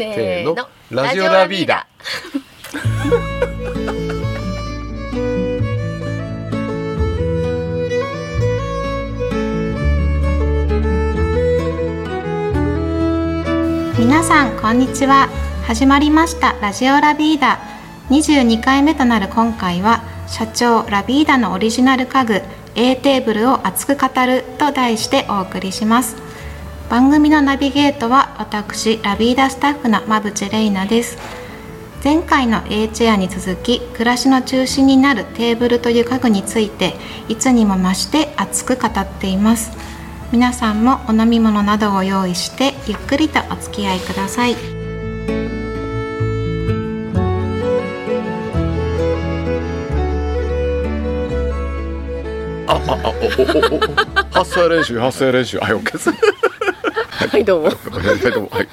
せーの。ラジオラビーダ 皆さんこんにちは。始まりました。ラジオラビーダ22回目となる今回は社長ラビーダのオリジナル家具 A テーブルを熱く語ると題してお送りします番組のナビゲートは私ラビーダスタッフの馬淵レイナです。前回の A チェアに続き暮らしの中心になるテーブルという家具についていつにも増して熱く語っています。皆さんもお飲み物などを用意してゆっくりとお付き合いください。あああ発声練習発声練習はい OK ですはいどうも。はいどうも。はい。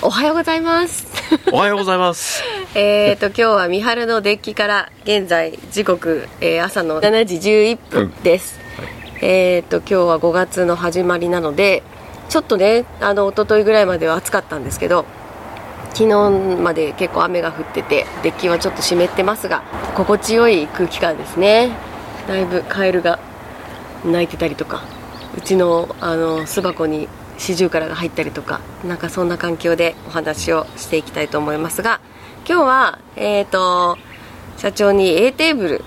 おはようございます。おはようございます。えーと今日は三春のデッキから現在時刻、えー朝の7時11分です、えーと今日は5月の始まりなのでちょっとねあの一昨日ぐらいまでは暑かったんですけど昨日まで結構雨が降っててデッキはちょっと湿ってますが心地よい空気感ですね。だいぶカエルが鳴いてたりとかうちのあの巣箱にシジュウカラが入ったりとかなんかそんな環境でお話をしていきたいと思いますが今日はえっ、と社長に A テーブル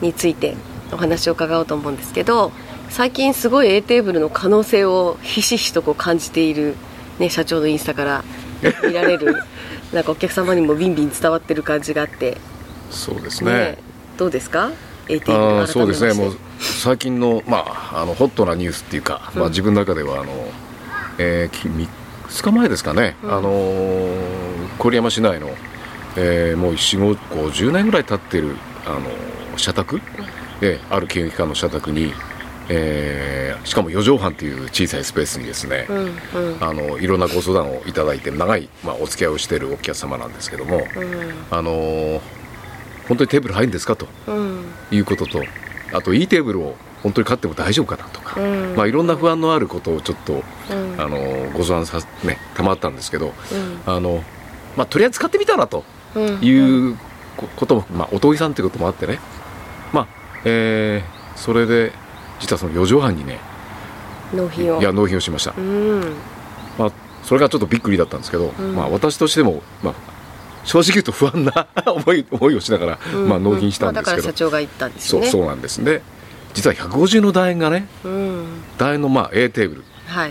についてお話を伺おうと思うんですけど最近すごい A テーブルの可能性をひしひしとこう感じている、ね、社長のインスタから見られる なんかお客様にもビンビン伝わってる感じがあって。そうですね。ねどうですか？A テーブルそうですね。もう最近のまああのホットなニュースっていうか、まあ自分の中ではあの、えー、き3日前ですかね、うん。あのー郡山市内の、えーもう4 5 50年ぐらい経ってるあの社宅、えーある金融機関の社宅に、えーしかも4畳半っていう小さいスペースにですね、うんうん。あのいろんなご相談をいただいて長い、まあ、お付き合いをしているお客様なんですけども、あのー本当にテーブル入るんですかとうん。いうこととあといいテーブルを本当に買っても大丈夫かなとか、うん。まあ、いろんな不安のあることをちょっと、うん。あのーご相談さねたまったんですけど、うん。あのまあ、とりあえず使ってみたらとうん。いうこことも、まあ、おとぎさんということもあってね、まあえーそれで実はその4畳半にね納品を。いや納品をしました。うん。まあ、それがちょっとびっくりだったんですけど、うん。まあ、私としても、まあ、正直言うと不安な思い思いをしながら、うん。まあ、納品したんですまあだからけど、社長が言ったんですよね。そうそうなんですね実は150の楕円がねうん。楕円のまあ A テーブル、はい。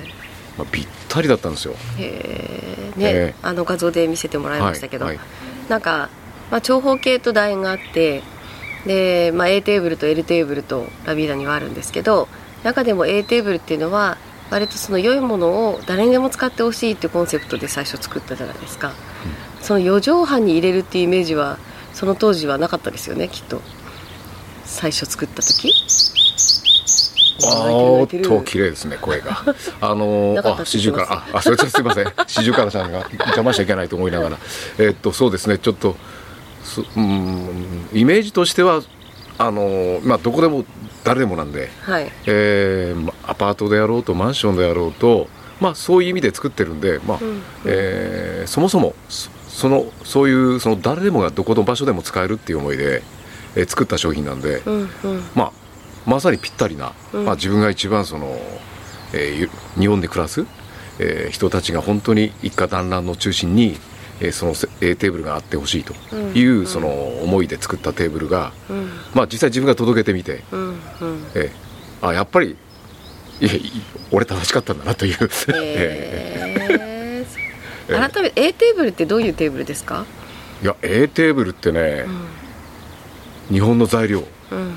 まあ、ぴったりだったんですよ。へえね、ええ。あの画像で見せてもらいましたけど、はいはい。なんか、まあ、長方形と楕円があってで、まあ、A テーブルと L テーブルとラビーダにはあるんですけど中でも A テーブルっていうのは割とその良いものを誰にでも使ってほしいっていうコンセプトで最初作ったじゃないですか、その4畳半に入れるっていうイメージはその当時はなかったですよねきっと最初作った時？あーっと綺麗ですね声が。あのーあ四十からああそれすいません。四十からさんが邪魔しちゃいけないと思いながら。えーっとそうですねちょっとすうんイメージとしてはあのーまあどこでも誰でもなんで。はい。えーまアパートであろうとマンションであろうと、まあ、そういう意味で作ってるんで、まあうん。えーそもそもそそのそういうその誰でもがどこの場所でも使えるっていう思いで、えー作った商品なんで、うんうん。まあ、まさにぴったりな、うん。まあ、自分が一番その、えーゆ日本で暮らす、えー人たちが本当に一家団らんの中心に、えーそのせ A テーブルがあってほしいという、うん。その思いで作ったテーブルが、うん。まあ、実際自分が届けてみて、うん。うん。えーあやっぱりいや俺正しかったんだなという、え えー、改めて A テーブルってどういうテーブルですか、ーいや A テーブルってねう、ん日本の材料。うん。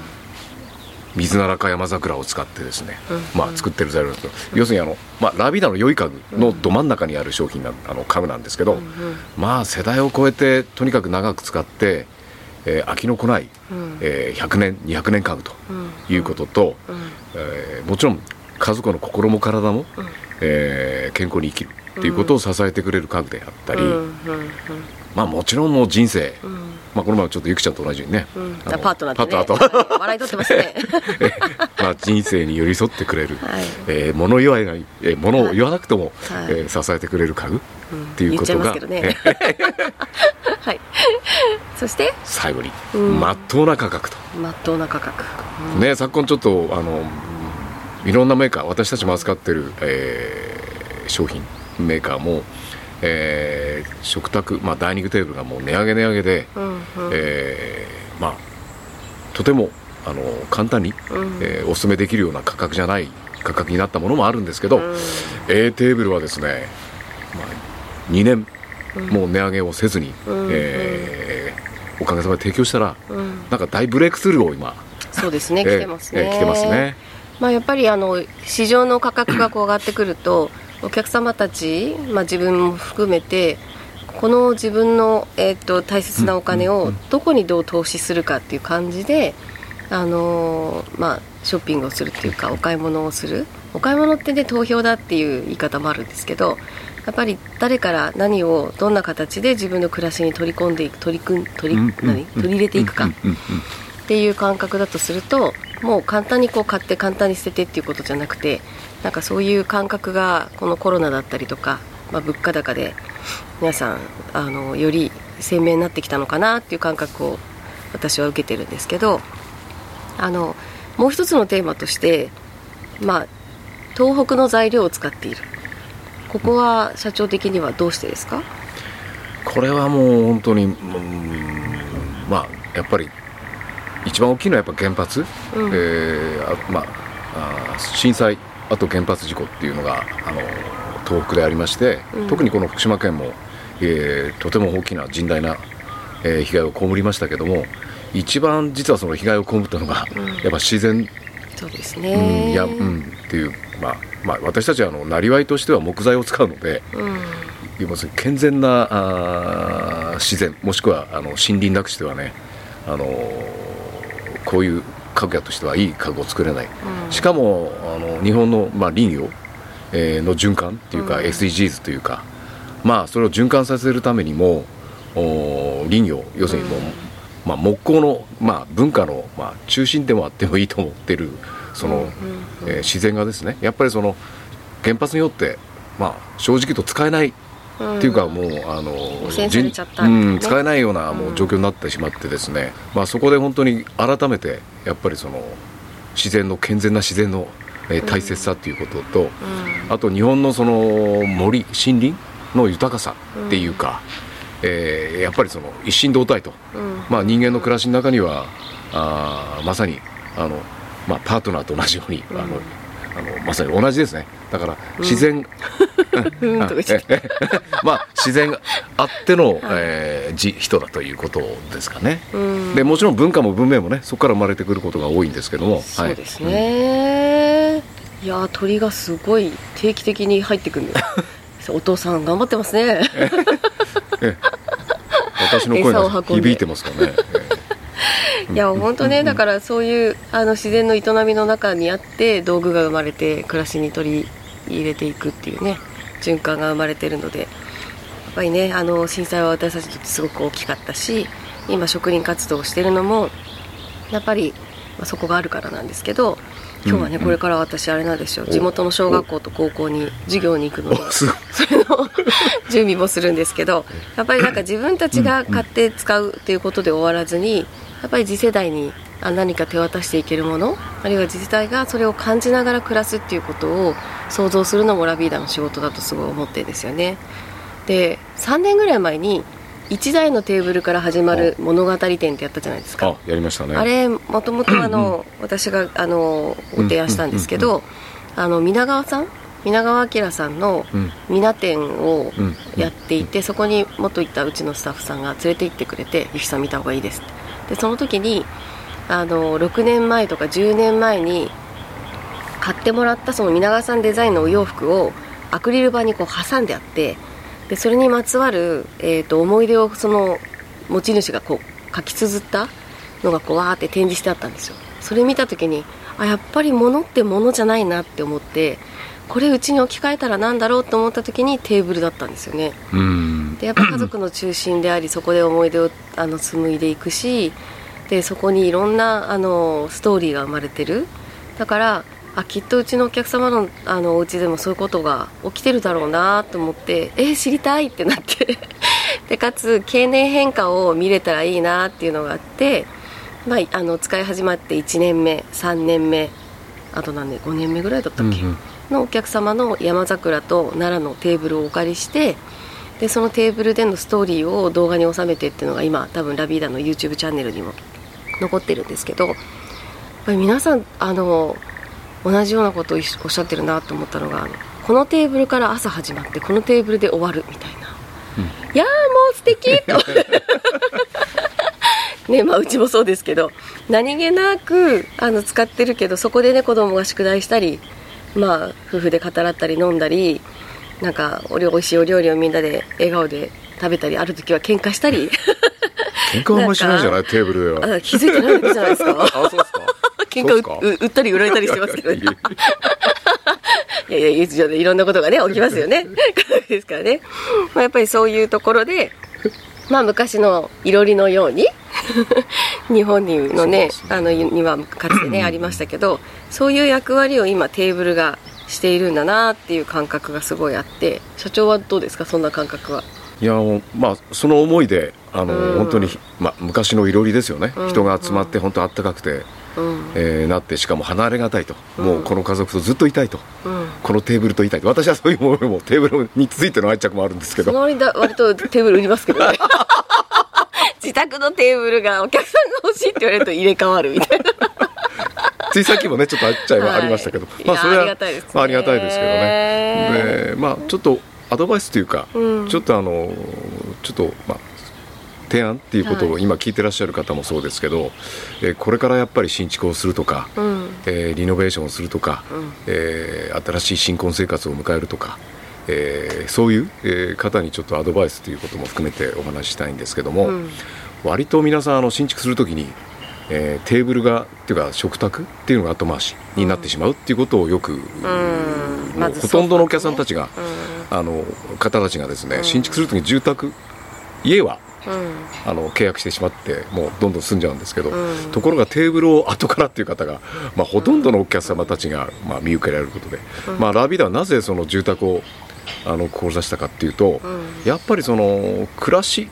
水ならか山桜を使ってですね、うん。まあ、作ってる材料ですけど、要するにあの、まあ、ラビダの良い家具のど真ん中にある商品なあの家具なんですけど、うんまあ世代を超えてとにかく長く使って、えー飽きのこない、うん。えー100年200年家具とうん。いうことと、うん。えーもちろん家族の心も体も、うん。えー健康に生きるっていうことを支えてくれる家具であったり、まあもちろんもう人生、まあこの前ちょっとゆきちゃんと同じようにね、うん。パートナーとね。パートナーと。笑い取ってますね。まあ人生に寄り添ってくれる、はい。えー物言わない、えー物を言わなくても、はい。えー支えてくれる家具。っていう言っちゃいことが、ますけどね。はい。そして？最後にうん。まっとうな価格と、まっとうな価格、ね昨今ちょっとあのいろんなメーカー私たちも扱ってる、えー商品メーカーも、えー食卓、まあ、ダイニングテーブルがもう値上げ値上げで、うんうん。えーまあとてもあの簡単に、うん。えーお勧めできるような価格じゃない価格になったものもあるんですけど、うん。A テーブルはですね、まあ、2年もう値上げをせずに、うん。えーおかげさまで提供したら、うん。なんか大ブレイクスルーを今、そうですねえー来てますね、えー来てますね。まあ、やっぱりあの市場の価格がこう上がってくるとお客様たち、まあ、自分も含めてこの自分の、えー、と大切なお金をどこにどう投資するかっていう感じで、あのーまあ、ショッピングをするっていうかお買い物をする。お買い物ってね投票だっていう言い方もあるんですけどやっぱり誰から何をどんな形で自分の暮らしに取り込んでいく取り組ん取り,、何？取り入れていくか、っていう感覚だとするともう簡単にこう買って簡単に捨ててっていうことじゃなくてなんかそういう感覚がこのコロナだったりとか、まあ、物価高で皆さんあのより鮮明になってきたのかなっていう感覚を私は受けてるんですけどあのもう一つのテーマとして、まあ、東北の材料を使っている。ここは社長的にはどうしてですか？これはもう本当に、うんまあやっぱり一番大きいのはやっぱ原発、うん。えーあまああー震災あと原発事故っていうのがあの東北でありまして、うん。特にこの福島県も、えーとても大きな甚大な、えー被害を被りましたけども一番実はその被害を被ったのが、うん。やっぱ自然。そうですうんねいやうんっていう、まあまあ、私たちはあのなりわいとしては木材を使うので、うん。要するに健全なあー自然もしくはあの森林なくしてはね、あのーこういう家具屋としてはいい家具を作れない、うん。しかもあの日本の、まあ、林業、えーの循環っていうか、うん。SDGs というかまあそれを循環させるためにもお林業要するにもう、うん。まあ、木工の、まあ、文化の、まあ、中心でもあってもいいと思ってるその、うん。えー自然がですねやっぱりその原発によって、まあ、正直言うと使えないっていうかもうあのね。うん、使えないようなもう状況になってしまってですね、まあ、そこで本当に改めてやっぱりその自然の健全な自然の、えー大切さっていうことと、うん。あと日本のその森森林の豊かさっていうか、えーやっぱりその一心同体と、うん。まあ、人間の暮らしの中にはあーまさにあの、まあ、パートナーと同じように、あのあのまさに同じですね。だから自然、うん まあ自然があっての、えーじ人だということですかね、うん。でもちろん文化も文明もねそこから生まれてくることが多いんですけども。そうですね、い、やー鳥がすごい定期的に入ってくる。んですお父さん頑張ってますね。私の声が響いてますかね、いや本当ねだからそういうあの自然の営みの中にあって道具が生まれて暮らしに取り入れていくっていうね循環が生まれてるのでやっぱりねあの震災は私たちにとってすごく大きかったし今職人活動をしてるのもやっぱり、まあ、そこがあるからなんですけど今日はね、うんこれから私あれなんですよ。地元の小学校と高校に授業に行くので それの準備もするんですけどやっぱりなんか自分たちが買って使うっていうことで終わらずにやっぱり次世代にあ何か手渡していけるものあるいは次世代がそれを感じながら暮らすっていうことを想像するのもラビーダの仕事だとすごい思ってるんですよね。で3年ぐらい前に1台のテーブルから始まる物語展ってやったじゃないですか。あやりましたね。あれもともとあの 私があのご提案したんですけどあの皆川さん？皆川明さんのうん。皆展をうんやっていてそこに元行ったうちのスタッフさんが連れて行ってくれて「ゆきさん見た方がいいです」ってでその時にあの6年前とか10年前に買ってもらったその皆川さんデザインのお洋服をアクリル板にこう挟んであってでそれにまつわる、えー、と思い出をその持ち主がこう書き綴ったのがこうわーって展示してあったんですよ。それ見た時にあやっぱり物って物じゃないなって思ってこれうちに置き換えたらなんだろうと思った時にテーブルだったんですよね。うん。でやっぱ家族の中心であり そこで思い出をあの紡いでいくしでそこにいろんなあのストーリーが生まれてる。だからあきっとうちのお客様のあのお家でもそういうことが起きてるだろうなと思ってえー知りたいってなって。でかつ経年変化を見れたらいいなっていうのがあって、まあ、あの使い始まって1年目3年目あと何年5年目ぐらいだったっけ、うんうんのお客様の山桜と奈良のテーブルをお借りしてでそのテーブルでのストーリーを動画に収めてっていうのが今多分ラビーダの YouTube チャンネルにも残ってるんですけどやっぱり皆さんあの同じようなことをおっしゃってるなと思ったのがこのテーブルから朝始まってこのテーブルで終わるみたいな、いやーもう素敵と。ねまあ、うちもそうですけど何気なくあの使ってるけどそこでね子供が宿題したりまあ夫婦で語らったり飲んだりなんかお料美味しいお料理をみんなで笑顔で食べたりある時は喧嘩したり。喧嘩はあんまりしないじゃない？テーブルで。はあ気づいてないだけじゃないですか。あそうですか。喧嘩売ったり売られたりしてますけどね。いやいやいやいろんなことがね、起きますよね。ですからね。まあ、やっぱりそういうところで、まあ、昔のいろりのように、日本にのね、ね。あの、にはかつてね、ありましたけど、そういう役割を今テーブルがしているんだなっていう感覚がすごいあって、社長はどうですか、そんな感覚は。いやまあその思いであの、うん。本当に、まあ、昔のいろりですよね、うん。人が集まって本当あったかくて、うん。えーなってしかも離れがたいと、うん。もうこの家族とずっといたいと。うん。このテーブルといたいと。私はそういう思いもテーブルについての愛着もあるんですけど。その割とテーブル売りますけどね。自宅のテーブルがお客さんが欲しいって言われると入れ替わるみたいな。ついさっきもねちょっとあっちゃいはありましたけど、はいまあそれはありがたいですね。まあ、ありがたいですけどね。でまあちょっとアドバイスというか、うん。ちょっとあのちょっとまあ提案っていうことをはい。今聞いてらっしゃる方もそうですけど、えーこれからやっぱり新築をするとか、うん。えーリノベーションをするとか、うん。えー新しい新婚生活を迎えるとか、えーそういう、えー方にちょっとアドバイスということも含めてお話ししたいんですけども、うん。割と皆さんあの新築するときに、えーテーブルがっていうか食卓っていうのが後回しになってしまうっていうことをよく、もうまずほとんどのお客さんたちが、うあの方たちがですね、うん。新築するときに住宅家はん。うん。あの契約してしまってもうどんどん住んじゃうんですけど、うん。ところがテーブルを後からっていう方が、まあ、ほとんどのお客様たちが、まあ、見受けられることで、まあ、ラビダはなぜその住宅をあの志したかっていうと、うん。やっぱりその暮らし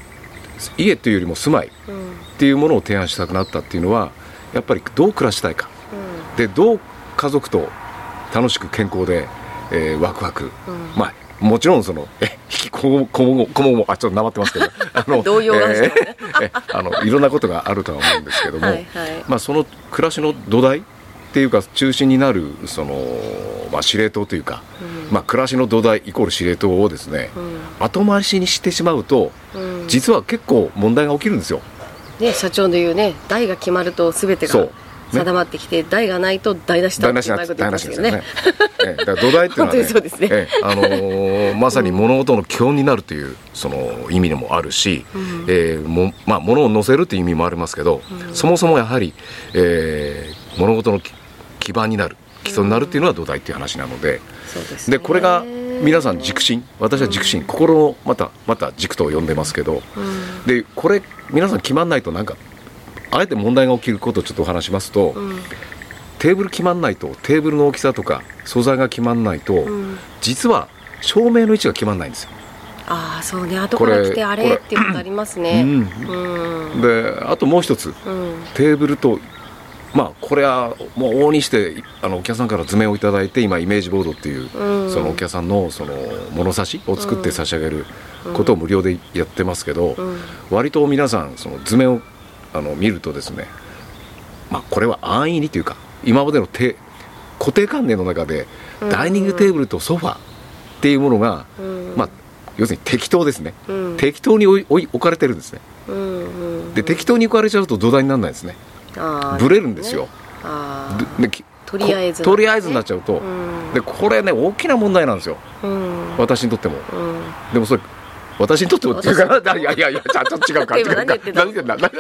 家っていうよりも住まいっうん。ていうものを提案したくなったっていうのはやっぱりどう暮らしたいか。でどう家族と楽しく健康で、えーワクワク、うん。まあもちろんそのえ引きこもこもこももあちょっとなまってますけど。あの動揺がねえーえあのいろんなことがあるとは思うんですけども、はいはい。まあ、その暮らしの土台っていうか中心になるその、まあ、司令塔というか、うん。まあ、暮らしの土台イコール司令塔をですね、うん。後回しにしてしまうとうん。実は結構問題が起きるんですよ。ね、社長の言うね、台が決まると全てが定まってきて、台がないと台無しだっていことですよね。ね。ええ。だから土台っていうのは、ね、本当にそうですね。ええ。あのー まさに物事の基本になるというその意味でもあるし、うん。ええもまあ物を乗せるという意味もありますけど、うん。そもそもやはり、ええ物事のき基盤になる基礎になるっていうのは土台っていう話なので、そうですね。でこれが皆さん軸心私は軸心、心のまたまた軸と呼んでますけど、うん。でこれ皆さん決まんないとなんかあえて問題が起きることをちょっとお話しますと、うん。テーブル決まんないとテーブルの大きさとか素材が決まんないと、うん。実は照明の位置が決まんないんですよ。ああ、そうね、後から来てあれ？っていうことありますね。うん。であともう一つ。うん。テーブルとまあこれはもう往々にしてあのお客さんから図面をいただいて今イメージボードっていう、うん。そのお客さんのその物差しを作って差し上げることを無料でやってますけど、うん。割と皆さんその図面をあの見るとですねまあこれは安易にというか今までのて固定観念の中でうん。ダイニングテーブルとソファーっていうものが、うん。まあ要するに適当ですね、うん。適当に置かれてるんですね。で適当に置かれちゃうと土台にならないですねブレるんですよ、あでとりあえずことりあえずになっちゃうと、うん。でこれね大きな問題なんですよ。あうん。私にとっても。うん。でもそれ私にとってもっていうかないやいやいやちゃんと違うか違うか。今何言ってんだ？何 じ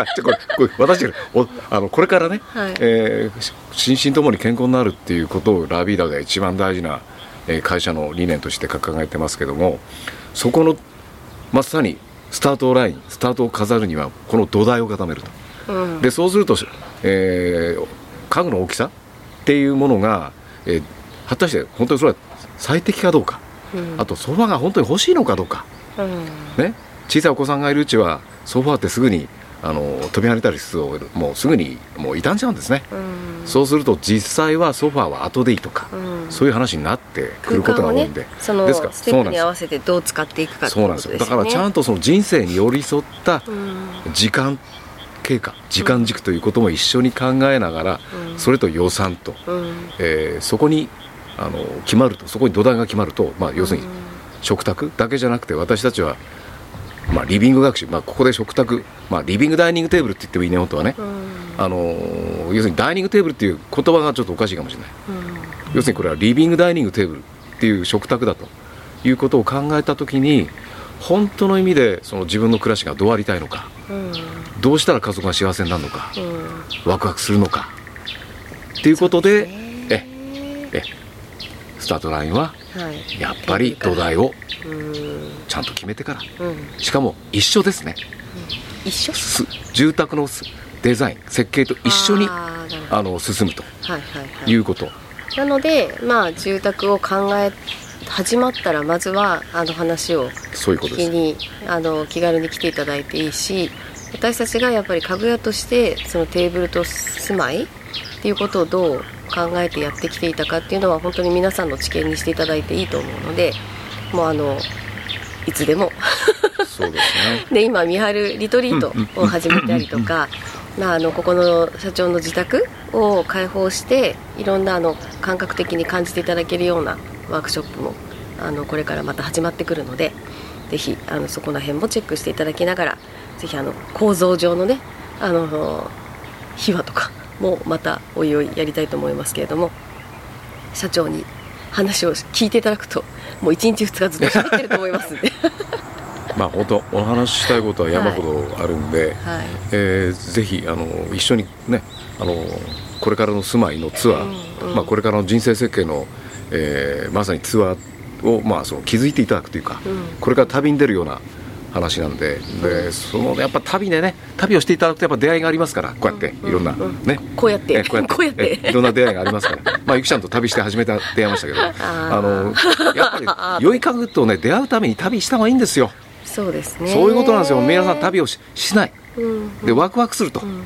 ゃあこれこれ私おあのこれからね、はい。えー心身ともに健康になるっていうことをラビーダが一番大事な、えー会社の理念として掲げてますけどもそこのまさにスタートラインスタートを飾るにはこの土台を固めると。うん。でそうすると、えー家具の大きさっていうものが、えー果たして本当にそれは最適かどうか、うん。あとソファが本当に欲しいのかどうか、うん。ね、小さいお子さんがいるうちはソファってすぐにあの飛び跳ねたりするともうすぐにもう傷んじゃうんですね、うん。そうすると実際はソファは後でいいとか、うん。そういう話になってくることが多いんで、ね、そのですからステップに合わせてどう使っていくかそうなんです。よだからちゃんとその人生に寄り添ったうん。時間経過時間軸ということも一緒に考えながら、うん。それと予算と、うん。えーそこにあの決まるとそこに土台が決まると、まあ、要するに食卓だけじゃなくて私たちは、まあ、リビング学習、まあ、ここで食卓、まあ、リビングダイニングテーブルって言ってもいいね本当はね、うん。あのー要するにダイニングテーブルっていう言葉がちょっとおかしいかもしれない。うん。要するにこれはリビングダイニングテーブルっていう食卓だということを考えた時に本当の意味でその自分の暮らしがどうありたいのか。うんどうしたら家族が幸せになるのかうん。ワクワクするのかっていうことでええスタートラインははい。やっぱり土台をうん。ちゃんと決めてから。うん。しかも一緒ですね。一緒？す住宅のすデザイン設計と一緒にあの進むと。はいはいはい。いうこと。なのでまあ住宅を考え始まったらまずはあの話をそういうことです。聞きにあの気軽に来ていただいていいし私たちがやっぱり家具屋としてそのテーブルと住まいっていうことをどう考えてやってきていたかっていうのは本当に皆さんの知見にしていただいていいと思うのでもうあのいつでも。そうですね。で今三春リトリートを始めたりとか、まあ、あのここの社長の自宅を開放していろんなあの感覚的に感じていただけるようなワークショップもあのこれからまた始まってくるのでぜひあのそこら辺もチェックしていただきながらぜひあの構造上のねあの秘話とかもまたおいおいやりたいと思いますけれども社長に話を聞いていただくともう1日2日ずっと喋ってると思いますんで。まあ本当お話ししたいことは山ほどあるんで、はい。えーぜひあの一緒にねあのこれからの住まいのツアー、うんうん。まあ、これからの人生設計の、えーまさにツアーを、まあ、その気づいていただくというか、うん。これから旅に出るような話なんで。でそのやっぱ旅でね旅をしていただくとやっぱ出会いがありますからこうやっていろんな、うん。ね。こうやって。えこうやって。いろんな出会いがありますから。まあゆきちゃんと旅して初めて出会いましたけど。ー。あのやっぱり良い家具とね出会うために旅した方がいいんですよ。そうですね。そういうことなんですよ。皆さん旅をししない。うん。でワクワクすると、ん。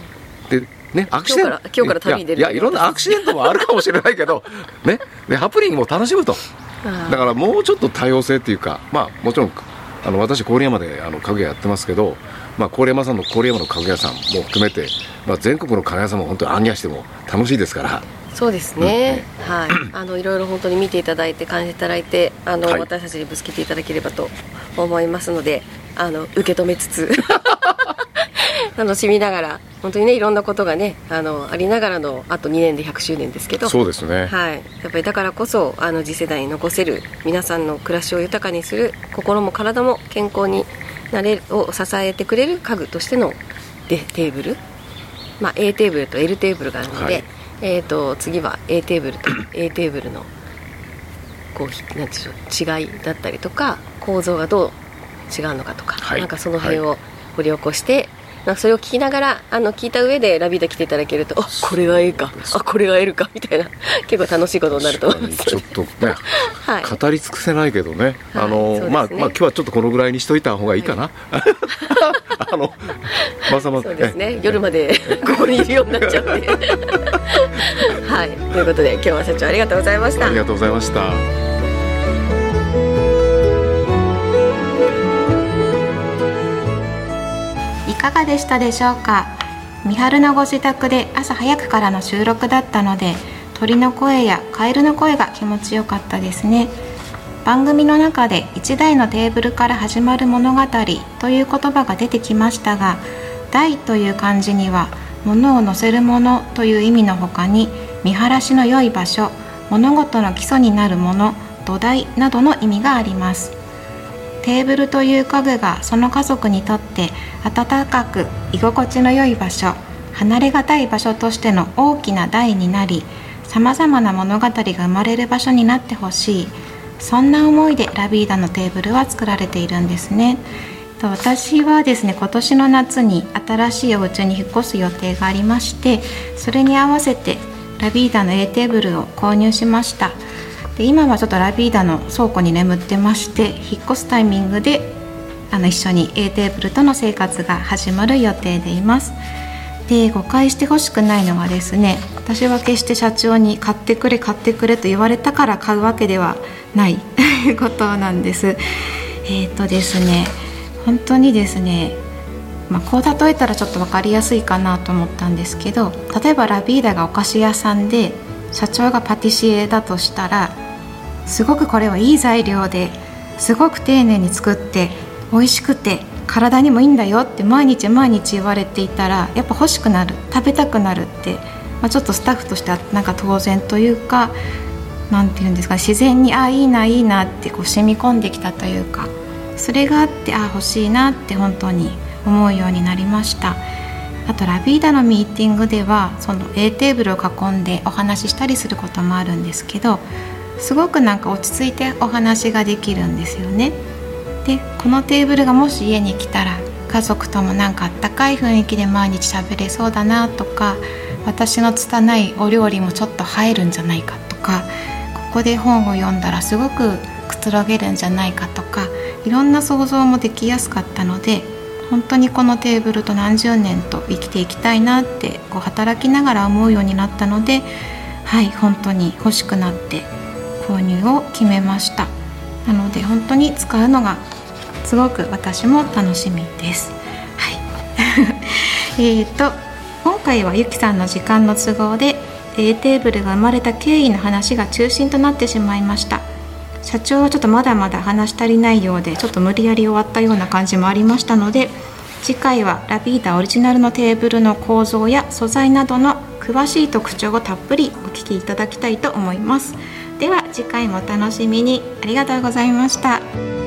でねアクシデント。今日から旅に出る。いやいろんなアクシデントもあるかもしれないけどね。でハプニングも楽しむと。だからもうちょっと多様性っていうかまあもちろんあの私郡山であの家具屋やってますけどまあ郡山さんの郡山の家具屋さんも含めて、まあ、全国の家具屋さんも本当に暗夜しても楽しいですから。そうですね、はい。あのいろいろ本当に見ていただいて感じていただいてあの、はい。私たちにぶつけていただければと思いますのであの受け止めつつ楽しみながら本当にねいろんなことがねあのありながらのあと2年で100周年ですけど。そうですね、はい、やっぱりだからこそあの次世代に残せる皆さんの暮らしを豊かにする心も体も健康になれるを支えてくれる家具としてのでテーブル、まあ、A テーブルと L テーブルがあるので、はい。えー、と次は A テーブルと A テーブルのこうひなんていうんでしょう違いだったりとか構造がどう違うのかとか、はい。なんかその辺を掘り起こして、まあそれを聞きながらあの聞いた上でラビーダ来ていただけるとあこれが A か。あこれが L か。みたいな。結構楽しいことになると思います。ちょっとね。はい。語り尽くせないけどね、はい。あのね。まあまあ今日はちょっとこのぐらいにしといた方がいいかな。あのまさまそうですね。夜までここにいるようになっちゃうんではい。ということで今日は社長ありがとうございました。ありがとうございました。かがでしたでしょうか？三春のご自宅で朝早くからの収録だったので鳥の声やカエルの声が気持ちよかったですね。番組の中で1台のテーブルから始まる物語という言葉が出てきましたが台という漢字には物を乗せるものという意味のほかに見晴らしの良い場所物事の基礎になるもの土台などの意味があります。テーブルという家具がその家族にとって温かく居心地の良い場所離れがたい場所としての大きな台になりさまざまな物語が生まれる場所になってほしい。そんな思いでラビーダのテーブルは作られているんですね。私はですね今年の夏に新しいお家に引っ越す予定がありましてそれに合わせてラビーダの A テーブルを購入しました。で今はちょっとラビーダの倉庫に眠ってまして引っ越すタイミングであの一緒に A テーブルとの生活が始まる予定でいます。で誤解してほしくないのはですね私は決して社長に買ってくれ買ってくれと言われたから買うわけではない ことなんです。えっ、ー、とですね本当にですねまあ、こう例えたらちょっと分かりやすいかなと思ったんですけど例えばラビーダがお菓子屋さんで社長がパティシエだとしたらすごくこれはいい材料ですごく丁寧に作って美味しくて体にもいいんだよって毎日毎日言われていたらやっぱ欲しくなる食べたくなるって、まあ、ちょっとスタッフとしてはなんか当然というか何て言うんですか自然にああいいないいなってこう染み込んできたというかそれがあってああ欲しいなって本当に思うようになりました。あとラビーダのミーティングではその A テーブルを囲んでお話ししたりすることもあるんですけどすごくなんか落ち着いてお話ができるんですよね。でこのテーブルがもし家に来たら家族ともなんかあったかい雰囲気で毎日食べれそうだなとか私の拙いお料理もちょっと入るんじゃないかとかここで本を読んだらすごくくつろげるんじゃないかとかいろんな想像もできやすかったので本当にこのテーブルと何十年と生きていきたいなってこう働きながら思うようになったのではい本当に欲しくなって購入を決めました。なので本当に使うのがすごく私も楽しみです。はい。えっと今回はゆきさんの時間の都合で A テーブルが生まれた経緯の話が中心となってしまいました。社長はちょっとまだまだ話し足りないようでちょっと無理やり終わったような感じもありましたので次回はラビーダオリジナルのテーブルの構造や素材などの詳しい特徴をたっぷりお聞きいただきたいと思います。では次回もお楽しみに。ありがとうございました。